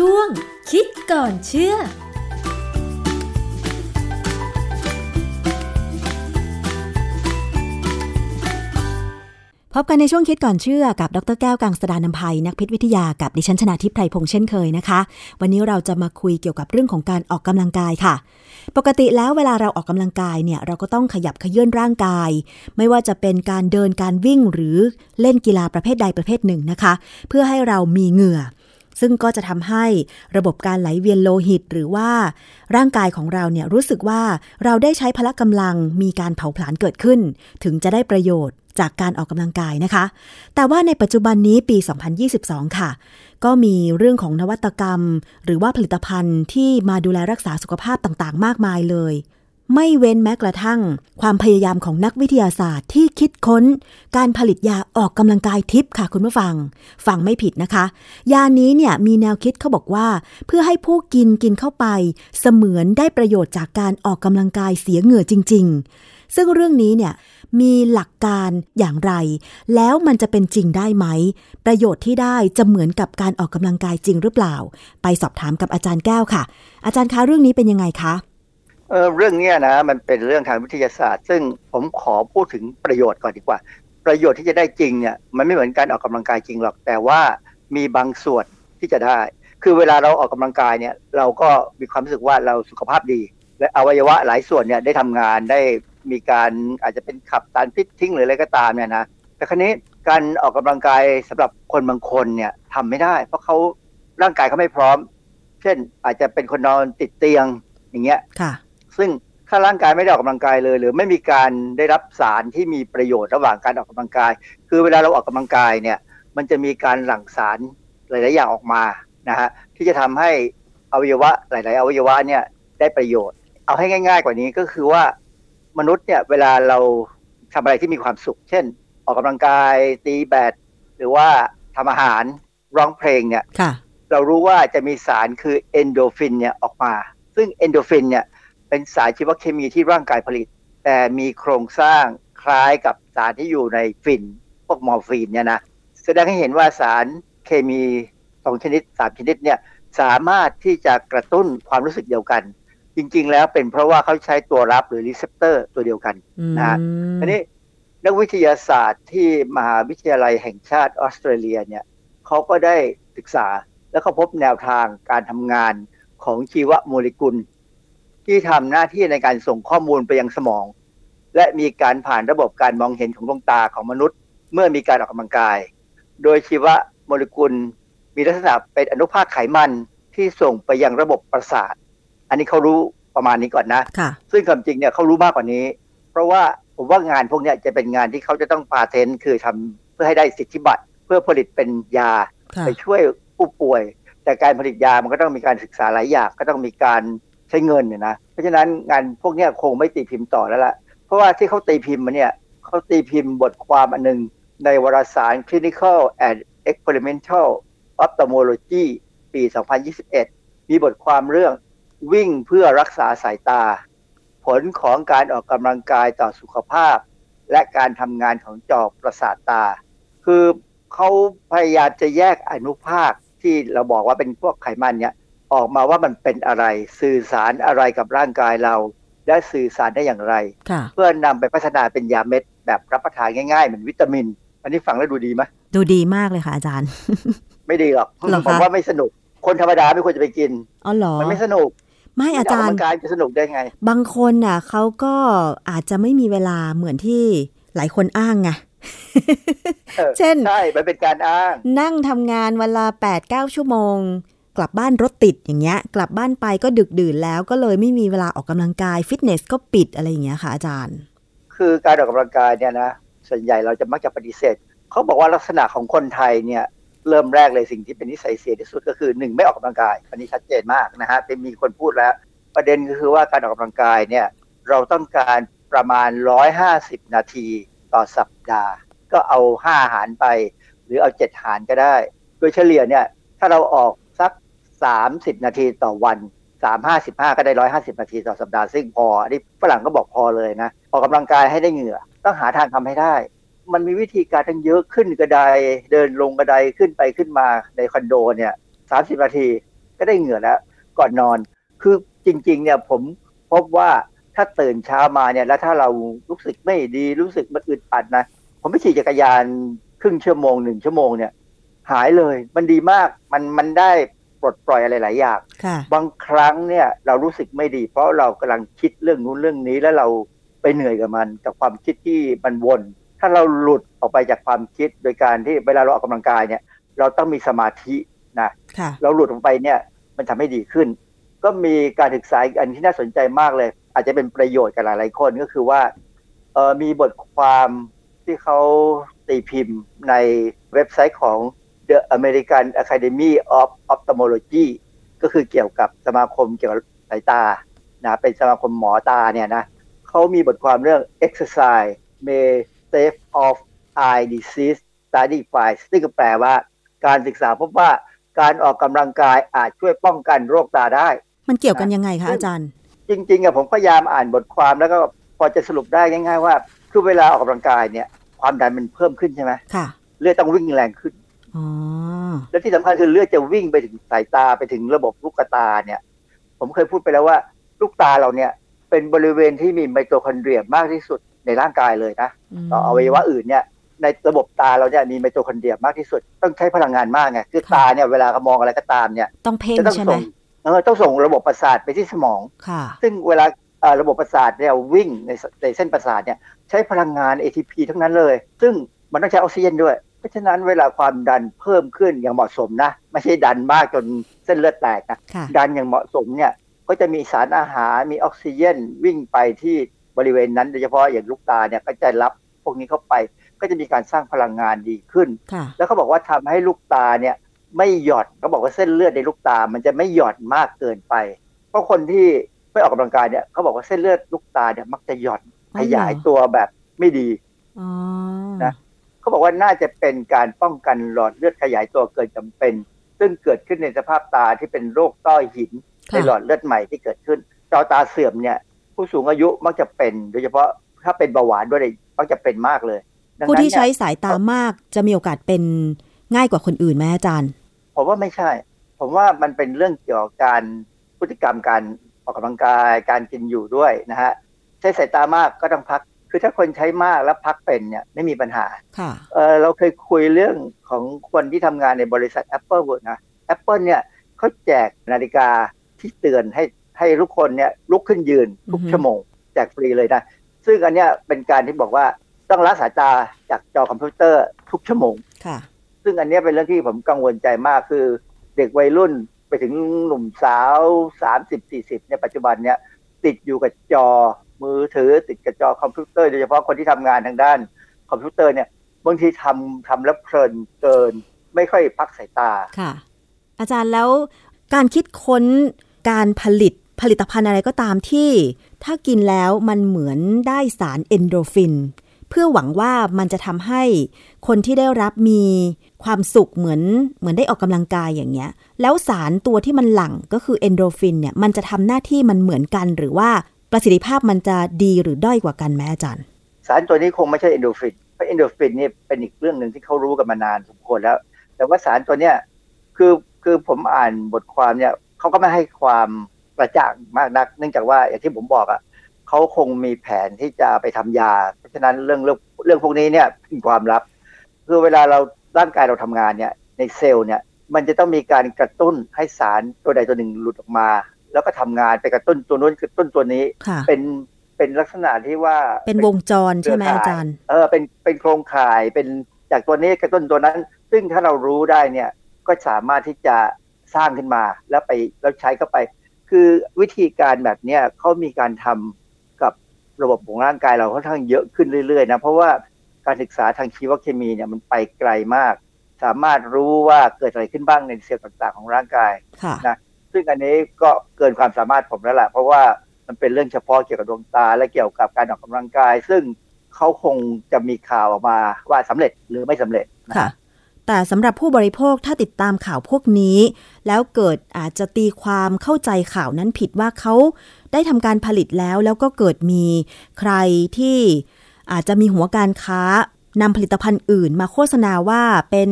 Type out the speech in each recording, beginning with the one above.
ช่วง คิดก่อนเชื่อพบกันในช่วงคิดก่อนเชื่อกับดรแก้วกังสดานนภัยนักพิษวิทยากับดิฉันชนาทิพไพรพงษ์เช่นเคยนะคะ วันนี้เราจะมาคุยเกี่ยวกับเรื่องของการออกกำลังกายค่ะ ปกติแล้วเวลาเราออกกำลังกายเนี่ยเราก็ต้องขยับขยื่นร่างกาย ไม่ว่าจะเป็นการเดินการวิ่งหรือเล่นกีฬาประเภทใดประเภทหนึ่งนะคะ เพื่อให้เรามีเหงื่อ ซึ่งก็จะทำให้ระบบการไหลเวียนโลหิต หรือว่าร่างกายของเราเนี่ยรู้สึกว่าเราได้ใช้พละกำลังมีการเผาผลาญเกิดขึ้น ถึงจะได้ประโยชน์จากการออกกำลังกายนะคะ แต่ว่าในปัจจุบันนี้ปี 2022 ค่ะ ก็มีเรื่องของนวัตกรรม หรือว่าผลิตภัณฑ์ที่มาดูแลรักษาสุขภาพต่างๆ มากมายเลย ไม่เว้นแม้กระทั่ง ความพยายามของนักวิทยาศาสตร์ที่คิดค้น การผลิตยาออกกำลังกายทิพย์ค่ะคุณผู้ฟัง ฟังไม่ผิดนะคะ ยานี้เนี่ยมีแนวคิดเขาบอกว่า เพื่อให้ผู้กินกินเข้าไป เสมือนได้ประโยชน์จากการออกกำลังกายเสียเหงื่อจริง ๆ ซึ่งเรื่องนี้เนี่ยมีหลักการอย่างไร แล้วมันจะเป็นจริงได้ไหม ประโยชน์ที่ได้จะเหมือนกับการออกกำลังกายจริงหรือเปล่า ไปสอบถามกับอาจารย์แก้วค่ะ อาจารย์คะเรื่องนี้เป็นยังไงคะ เออเรื่องนี้นะมันเป็นเรื่องทางวิทยาศาสตร์ ซึ่งผมขอพูดถึงประโยชน์ก่อนดีกว่า ประโยชน์ที่จะได้จริงเนี่ยมันไม่เหมือนการออกกำลังกายจริงหรอก แต่ว่ามีบางส่วนที่จะได้ คือเวลาเราออกกำลังกายเนี่ยเราก็มีความรู้สึกว่าเราสุขภาพดี และอวัยวะหลายส่วนเนี่ยได้ทำงานได้มีการอาจจะเป็นขับสารพิษทิ้งหรืออะไรก็ตามเนี่ยนะแต่ครั้นี้การออกกำลังกายสำหรับคนบางคนเนี่ยทำไม่ได้ เพราะเขาร่างกายเขาไม่พร้อม เช่นอาจจะเป็นคนนอนติดเตียงอย่างเงี้ยค่ะ ซึ่งถ้าร่างกายไม่ได้ออกกำลังกายเลย หรือไม่มีการได้รับสารที่มีประโยชน์ระหว่างการออกกำลังกาย คือเวลาเราออกกำลังกายเนี่ยมันจะมีการหลั่งสารหลาย ๆ อย่างออกมานะฮะที่จะทำให้อวัยวะหลาย ๆ อวัยวะเนี่ยได้ประโยชน์ เอาให้ง่าย ๆ กว่านี้ก็คือว่ามนุษย์เนี่ยเวลาเราทำอะไรที่มีความสุข เช่น ออกกำลังกายตีแบดหรือว่าทำอาหารร้องเพลงเนี่ยเรารู้ว่าจะมีสารคือเอ็นดอร์ฟินเนี่ยออกมา ซึ่งเอ็นดอร์ฟินเนี่ย เป็นสารชีวเคมีที่ร่างกายผลิต แต่มีโครงสร้างคล้ายกับสารที่อยู่ในฝิ่นพวกมอร์ฟีนเนี่ยนะแสดงให้เห็นว่าสารเคมีสองชนิดสามชนิดเนี่ยสามารถที่จะกระตุ้นความรู้สึกเดียวกัน จริง ๆ แล้วเป็นเพราะว่าเขาใช้ตัวรับหรือ receptor ตัวเดียวกันนะฮะอันนี้นักวิทยาศาสตร์ที่มหาวิทยาลัยแห่งชาติออสเตรเลียเนี่ยเขาก็ได้ศึกษาแล้วเขาพบแนวทางการทำงานของชีวโมเลกุล ที่ทำหน้าที่ในการส่งข้อมูลไปยังสมอง และมีการผ่านระบบการมองเห็นของดวงตาของมนุษย์ เมื่อมีการออกกำลังกาย โดยชีวโมเลกุลมีลักษณะเป็นอนุภาคไขมันที่ส่งไปยังระบบประสาท อันนี้เขารู้ประมาณนี้ก่อนนะซึ่งความจริงเนี่ยเขารู้มากกว่านี้ เพราะว่าผมว่างานพวกนี้จะเป็นงานที่เขาจะต้องพาเทนคือทำเพื่อให้ได้สิทธิบัตรเพื่อผลิตเป็นยาไปช่วยผู้ป่วย แต่การผลิตยามันก็ต้องมีการศึกษาหลายอย่างก็ต้องมีการใช้เงินเนี่ยนะเพราะฉะนั้นงานพวกนี้คงไม่ตีพิมพ์ต่อแล้วละเพราะว่าที่เขาตีพิมพ์มาเนี่ยเขาตีพิมพ์บทความอันหนึ่งในวารสาร Clinical and Experimental Ophthalmology ปี 2021 มีบทความเรื่องวิ่งเพื่อรักษาสายตา ผลของการออกกำลังกายต่อสุขภาพ และการทำงานของจอประสาทตา คือเขาพยายามจะแยกอนุภาคที่เราบอกว่าเป็นพวกไขมันเนี่ย ออกมาว่ามันเป็นอะไร สื่อสารอะไรกับร่างกายเรา และสื่อสารได้อย่างไร เพื่อนำไปพัฒนาเป็นยาเม็ดแบบรับประทานง่ายๆ เหมือนวิตามิน อันนี้ฟังแล้วดูดีไหมดูดีมากเลยค่ะอาจารย์ ไม่ดีหรอกผมว่าไม่สนุก คนธรรมดาไม่ควรจะไปกินอ๋อเหรอมันไม่สนุกไม่อาจารย์การจะสนุกได้ไง บางคนน่ะเขาก็อาจจะไม่มีเวลาเหมือนที่หลายคนอ้างไงเช่นใช่มันเป็นการอ้าง นั่งทำงานเวลาแปดเก้าชั่วโมง กลับบ้านรถติดอย่างเงี้ย กลับบ้านไปก็ดึกดื่นแล้วก็เลยไม่มีเวลาออกกำลังกายฟิตเนสก็ปิดอะไรอย่างเงี้ยค่ะอาจารย์ คือการออกกำลังกายเนี่ยนะส่วนใหญ่เราจะมักจะปฏิเสธเขาบอกว่าลักษณะของคนไทยเนี่ยเริ่มแรกเลยสิ่งที่เป็นนิสัยเสียที่สุดก็คือหนึ่งไม่ออกกำลังกายอันนี้ชัดเจนมากนะฮะเป็นมีคนพูดแล้ว ประเด็นก็คือว่าการออกกำลังกายเนี่ยเราต้องการประมาณ 150 นาทีต่อสัปดาห์ ก็เอา 5 หารไป หรือเอา 7 หารก็ได้ โดยเฉลี่ยเนี่ยถ้าเราออก 30 นาทีต่อวัน3 5 15ก็ได้150นาทีต่อสัปดาห์ซึ่งพออันนี้ฝรั่งก็บอกพอเลยนะออกกำลังกายให้ได้เหงื่อ ต้องหาทางทำให้ได้ มันมีวิธีการทั้งเยอะขึ้นกระไดเดินลงกระไดขึ้นไปขึ้นมาในคอนโดเนี่ยสาสิบนาทีก็ได้เหงื่อแล้ว ก่อนนอน คือจริง ๆ เนี่ยผมพบว่าถ้าตื่นเช้ามาเนี่ยแล้วถ้าเรารู้สึกไม่ดีรู้สึกมันอึดอัดนะ ผมไปขี่จักรยานครึ่งชั่วโมงหนึ่งชั่วโมงเนี่ย หายเลยมันดีมากมันมันได้ ปลดปล่อยอะไรหลายอย่างค่ะบางครั้งเนี่ยเรารู้สึกไม่ดี เพราะเรากำลังคิดเรื่องนู้นเรื่องนี้แล้วเราไปเหนื่อยกับมัน กับความคิดที่มันวน ถ้าเราหลุดออกไปจากความคิดโดยการที่เวลาเราออกกำลังกายเนี่ย เราต้องมีสมาธินะค่ะเราหลุดออกไปเนี่ยมันทำให้ดีขึ้น ก็มีการศึกษาอีกอันที่น่าสนใจมากเลย อาจจะเป็นประโยชน์กับหลายๆคนก็คือว่าเออมีบทความที่เขาตีพิมพ์ในเว็บไซต์ของ The American Academy of Ophthalmology ก็คือเกี่ยวกับสมาคมเกี่ยวกับสายตานะเป็นสมาคมหมอตาเนี่ยนะเขามีบทความเรื่อง exercise may save of eye disease study files ซึ่งก็แปลว่าการศึกษาพบว่าการออกกำลังกายอาจช่วยป้องกันโรคตาได้ มันเกี่ยวกันยังไงคะอาจารย์ จริงๆอะผมพยายามอ่านบทความแล้วก็พอจะสรุปได้ง่าย ๆ ว่าคือเวลาออกกำลังกายเนี่ยความดันมันเพิ่มขึ้นใช่ไหมค่ะเลือดต้องวิ่งแรงขึ้นอ๋อ และที่สำคัญคือเลือดจะวิ่งไปถึงสายตาไปถึงระบบลูกตาเนี่ย ผมเคยพูดไปแล้วว่า ลูกตาเราเนี่ย เป็นบริเวณที่มีไมโตคอนเดรียมากที่สุดในร่างกายเลยนะมต่ออวัยวะอื่นเนี่ยในระบบตาเราเนี่ยมีไมโตคอนเดรียมากที่สุด ต้องใช้พลังงานมากไงคือค่ะตาเนี่ยเวลาเขามองอะไรก็ตามเนี่ย ต้องเพ่งจะต้องใช่ไหมส่งเออต้องส่งระบบประสาทไปที่สมองค่ะ ซึ่งเวลาเอ่อระบบประสาทเนี่ยวิ่งในสในเส้นประสาทเนี่ยใช้พลังงาน ATP ทั้งนั้นเลย ซึ่งมันต้องใช้ออกซิเจนด้วยเพ ราะฉะนั้นเวลาความดันเพิ่มขึ้นอย่างเหมาะสมนะ ไม่ใช่ดันมากจนเส้นเลือดแตกนะค่ะดันอย่างเหมาะสมเนี่ยก็จะมีสารอาหารมีออกซิเจนวิ่งไปที่บริเวณนั้นโดยเฉพาะอย่างลูกตาเนี่ยก็จะรับพวกนี้เข้าไป ก็จะมีการสร้างพลังงานดีขึ้นค่ะแล้วเขาบอกว่าทำให้ลูกตาเนี่ยไม่หย่อนเขาบอกว่าเส้นเลือดในลูกตา มันจะไม่หย่อนมากเกินไป เพราะคนที่ไม่ออกกำลังกายเนี่ยเขาบอกว่าเส้นเลือดลูกตาเนี่ยมักจะหย่อนอ๋อขเหรอยายตัวแบบไม่ดีอ๋อนะ เขาบอกว่าน่าจะเป็นการป้องกันหลอดเลือดขยายตัวเกินจำเป็น ซึ่งเกิดขึ้นในสภาพตาที่เป็นโรคต้อหินในค่ะหลอดเลือดใหม่ที่เกิดขึ้นจอตาเสื่อมเนี่ยผู้สูงอายุมักจะเป็น โดยเฉพาะถ้าเป็นเบาหวานด้วยเนี่ยมักจะเป็นมากเลยดังผู้นั้นที่เนี่ยใช้สายตามากจะมีโอกาสเป็นง่ายกว่าคนอื่นไหมอาจารย์ ผมว่าไม่ใช่ ผมว่ามันเป็นเรื่องเกี่ยวกับการพฤติกรรมการออกกำลังกายการกินอยู่ด้วยนะฮะใช้สายตามากก็ต้องพัก คือถ้าคนใช้มากแล้วพักเป็นเนี่ยไม่มีปัญหาค่ะเออเราเคยคุยเรื่องของคนที่ทำงานในบริษัท Apple นะ Apple เนี่ยเขาแจกนาฬิกาที่เตือนให้ให้ทุกคนเนี่ยลุกขึ้นยืนทุกอือฮึชั่วโมงแจกฟรีเลยนะ ซึ่งอันเนี้ยเป็นการที่บอกว่าต้องละสายตาจากจอคอมพิวเตอร์ทุกชั่วโมงค่ะ ซึ่งอันเนี้ยเป็นเรื่องที่ผมกังวลใจมากคือ เด็กวัยรุ่นไปถึงหนุ่มสาว30 40เนี่ยปัจจุบันเนี่ยติดอยู่กับจอ มือถือติดกับจอคอมพิวเตอร์โดยเฉพาะคนที่ทำงานทางด้านคอมพิวเตอร์เนี่ยบางทีทำทำแล้วเพลินเกิน ไม่ค่อยพักสายตาค่ะ อาจารย์แล้วการคิดค้นการผลิตผลิตภัณฑ์อะไรก็ตามที่ ถ้ากินแล้วมันเหมือนได้สารเอนโดรฟิน เพื่อหวังว่ามันจะทำให้คนที่ได้รับมีความสุขเหมือนเหมือนได้ออกกำลังกายอย่างเงี้ย แล้วสารตัวที่มันหลั่งก็คือเอนโดรฟินเนี่ยมันจะทำหน้าที่มันเหมือนกันหรือว่า ประสิทธิภาพมันจะดีหรือด้อยกว่ากันไหมอาจารย์ สารตัวนี้คงไม่ใช่เอนโดฟินเพราะเอนโดฟินนี่เป็นอีกเรื่องหนึ่งที่เขารู้กันมานานสมควรแล้ว แต่ว่าสารตัวเนี้ยคือคือผมอ่านบทความเนี่ยเขาก็ไม่ให้ความกระจ่างมากนัก เนื่องจากว่าอย่างที่ผมบอกอะ่ะเขาคงมีแผนที่จะไปทำยา เพราะฉะนั้นเรื่องเรื่องเรื่องพวกนี้เนี่ยเป็นความลับ คือเวลาเราร่างกายเราทำงานเนี่ยในเซลล์เนี่ยมันจะต้องมีการกระตุ้นให้สารตัวใดตัวหนึ่งหลุดออกมา แล้วก็ทำงานไปกระตุ้นตัวนู้นกระตุ้นตัวนี้ค่ะเป็นเป็นลักษณะที่ว่าเป็นวงจรใช่ไหมเครือข่ายอาจารย์ เออเป็นเป็นโครงข่ายเป็นจากตัวนี้กระตุ้นตัวนั้น ซึ่งถ้าเรารู้ได้เนี่ยก็สามารถที่จะสร้างขึ้นมาแล้วไปแล้วใช้เข้าไป คือวิธีการแบบเนี้ยเขามีการทำกับระบบของร่างกายเราค่อนข้างเยอะขึ้นเรื่อยๆนะเพราะว่าการศึกษาทางชีวเคมีเนี่ยมันไปไกลมาก สามารถรู้ว่าเกิดอะไรขึ้นบ้างในเซลล์ต่างๆ ของร่างกายค่ะนะ ซึ่งอันนี้ก็เกินความสามารถผมแล้วแหละเพราะว่ามันเป็นเรื่องเฉพาะเกี่ยวกับดวงตา และเกี่ยวกับการออกกำลังกาย ซึ่งเขาคงจะมีข่าวออกมาว่าสำเร็จหรือไม่สำเร็จนะค่ะ แต่สำหรับผู้บริโภคถ้าติดตามข่าวพวกนี้ แล้วเกิดอาจจะตีความเข้าใจข่าวนั้นผิดว่าเขาได้ทำการผลิตแล้วแล้วก็เกิดมีใครที่อาจจะมีหัวการค้า นำผลิตภัณฑ์อื่นมาโฆษณาว่าเป็น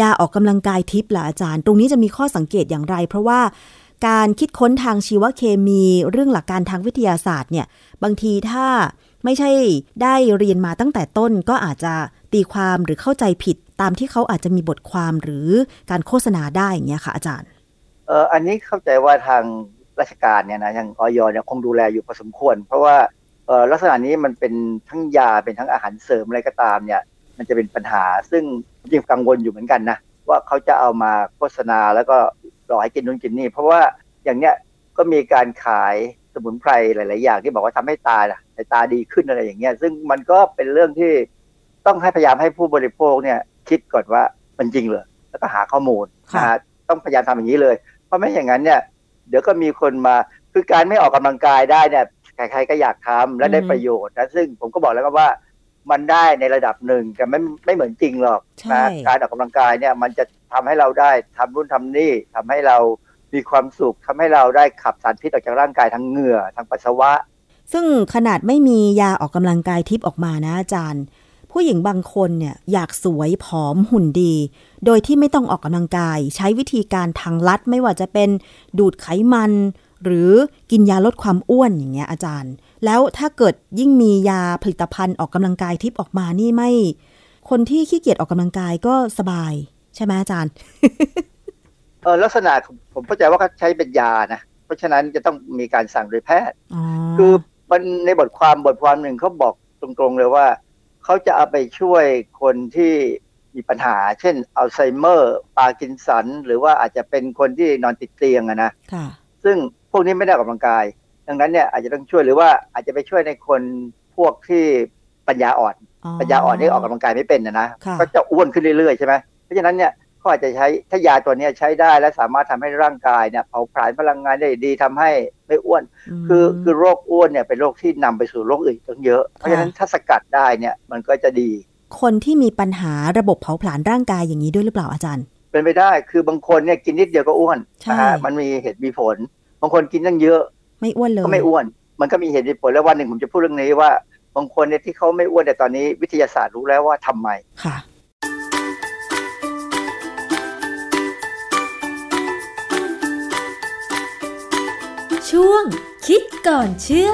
ยาออกกำลังกายทิพย์ล่ะอาจารย์ ตรงนี้จะมีข้อสังเกตอย่างไร เพราะว่าการคิดค้นทางชีวเคมีเรื่องหลักการทางวิทยาศาสตร์เนี่ยบางทีถ้าไม่ใช่ได้เรียนมาตั้งแต่ต้นก็อาจจะตีความหรือเข้าใจผิดตามที่เขาอาจจะมีบทความหรือการโฆษณาได้อย่างเงี้ยค่ะอาจารย์เอออันนี้เข้าใจว่าทางราชการเนี่ยนะอย่างออยเนี่ยคงดูแลอยู่พอสมควร เพราะว่า ลักษณะนี้มันเป็นทั้งยาเป็นทั้งอาหารเสริมอะไรก็ตามเนี่ย มันจะเป็นปัญหาซึ่งจริงกังวลอยู่เหมือนกันนะว่าเขาจะเอามาโฆษณาแล้วก็หลอกให้กินนู่นกินนี่ เพราะว่าอย่างเนี้ยก็มีการขายสมุนไพรหลาย ๆ อย่างที่บอกว่าทำให้ตาสายตาดีขึ้นอะไรอย่างเงี้ย ซึ่งมันก็เป็นเรื่องที่ต้องให้พยายามให้ผู้บริโภคเนี่ย คิดก่อนว่ามันจริงเหรอแล้วก็หาข้อมูลนะฮะต้องพยายามทำอย่างนี้เลย เพราะไม่อย่างนั้นเนี่ย เดี๋ยวก็มีคนมาคือการไม่ออกกำลังกายได้เนี่ย ใครๆก็อยากทำและได้ประโยชน์นะซึ่งผมก็บอกแล้วว่ามันได้ในระดับหนึ่งแต่ไม่ไม่เหมือนจริงหรอกนะการออกกำลังกายเนี่ยมันจะทำให้เราได้ทำรุ่นทำนี่ทำให้เรามีความสุขทำให้เราได้ขับสารพิษออกจากร่างกายทางเหงื่อทางปัสสาวะ ซึ่งขนาดไม่มียาออกกำลังกายทิพย์ออกมานะอาจารย์ ผู้หญิงบางคนเนี่ยอยากสวยผอมหุ่นดี โดยที่ไม่ต้องออกกำลังกาย ใช้วิธีการทางลัดไม่ว่าจะเป็นดูดไขมัน หรือกินยาลดความอ้วนอย่างเงี้ยอาจารย์ แล้วถ้าเกิดยิ่งมียาผลิตภัณฑ์ออกกำลังกายทิพย์ออกมานี่ไม่ คนที่ขี้เกียจออกกำลังกายก็สบาย ใช่ไหมอาจารย์เออลักษณะผมเข้าใจว่าเขาใช้เป็นยานะ เพราะฉะนั้นจะต้องมีการสั่งโดยแพทย์คือมันในบทความบทความหนึ่งเขาบอกตรงๆเลยว่า เขาจะเอาไปช่วยคนที่มีปัญหา เช่นอัลไซเมอร์ ปาร์กินสัน หรือว่าอาจจะเป็นคนที่นอนติดเตียงอะนะซึ่ง พวกนี้ไม่ได้ออกกำลังกาย ดังนั้นเนี่ยอาจจะต้องช่วยหรือว่าอาจจะไปช่วยในคนพวกที่ปัญญาอ่อน ปัญญาอ่อนที่ออกกำลังกายไม่เป็นนะนะก็จะอ้วนขึ้นเรื่อยๆใช่ไหมเพราะฉะนั้นเนี่ยก็อาจจะใช้ถ้ายาตัวนี้ใช้ได้และสามารถทำให้ร่างกายเนี่ยเผาผลาญพลังงานได้ดีทำให้ไม่อ้วน คือคือโรคอ้วนเนี่ยเป็นโรคที่นำไปสู่โรคอื่นตั้งเยอะ เพราะฉะนั้นถ้าสกัดได้เนี่ยมันก็จะดี คนที่มีปัญหาระบบเผาผลาญร่างกายอย่างนี้ด้วยหรือเปล่าอาจารย์ เป็นไปได้คือบางคนเนี่ยกินนิดเดียวก็อ้วนนะฮะมันมีเหตุมีผล บางคนกินตั้งเยอะ ไม่อ้วนเลยก็ไม่อ้วน มันก็มีเหตุมีผลแล้ววันหนึ่งผมจะพูดเรื่องนี้ว่า บางคนเนี่ยที่เขาไม่อ้วนแต่ตอนนี้วิทยาศาสตร์รู้แล้วว่าทำไมค่ะช่วงคิดก่อนเชื่อ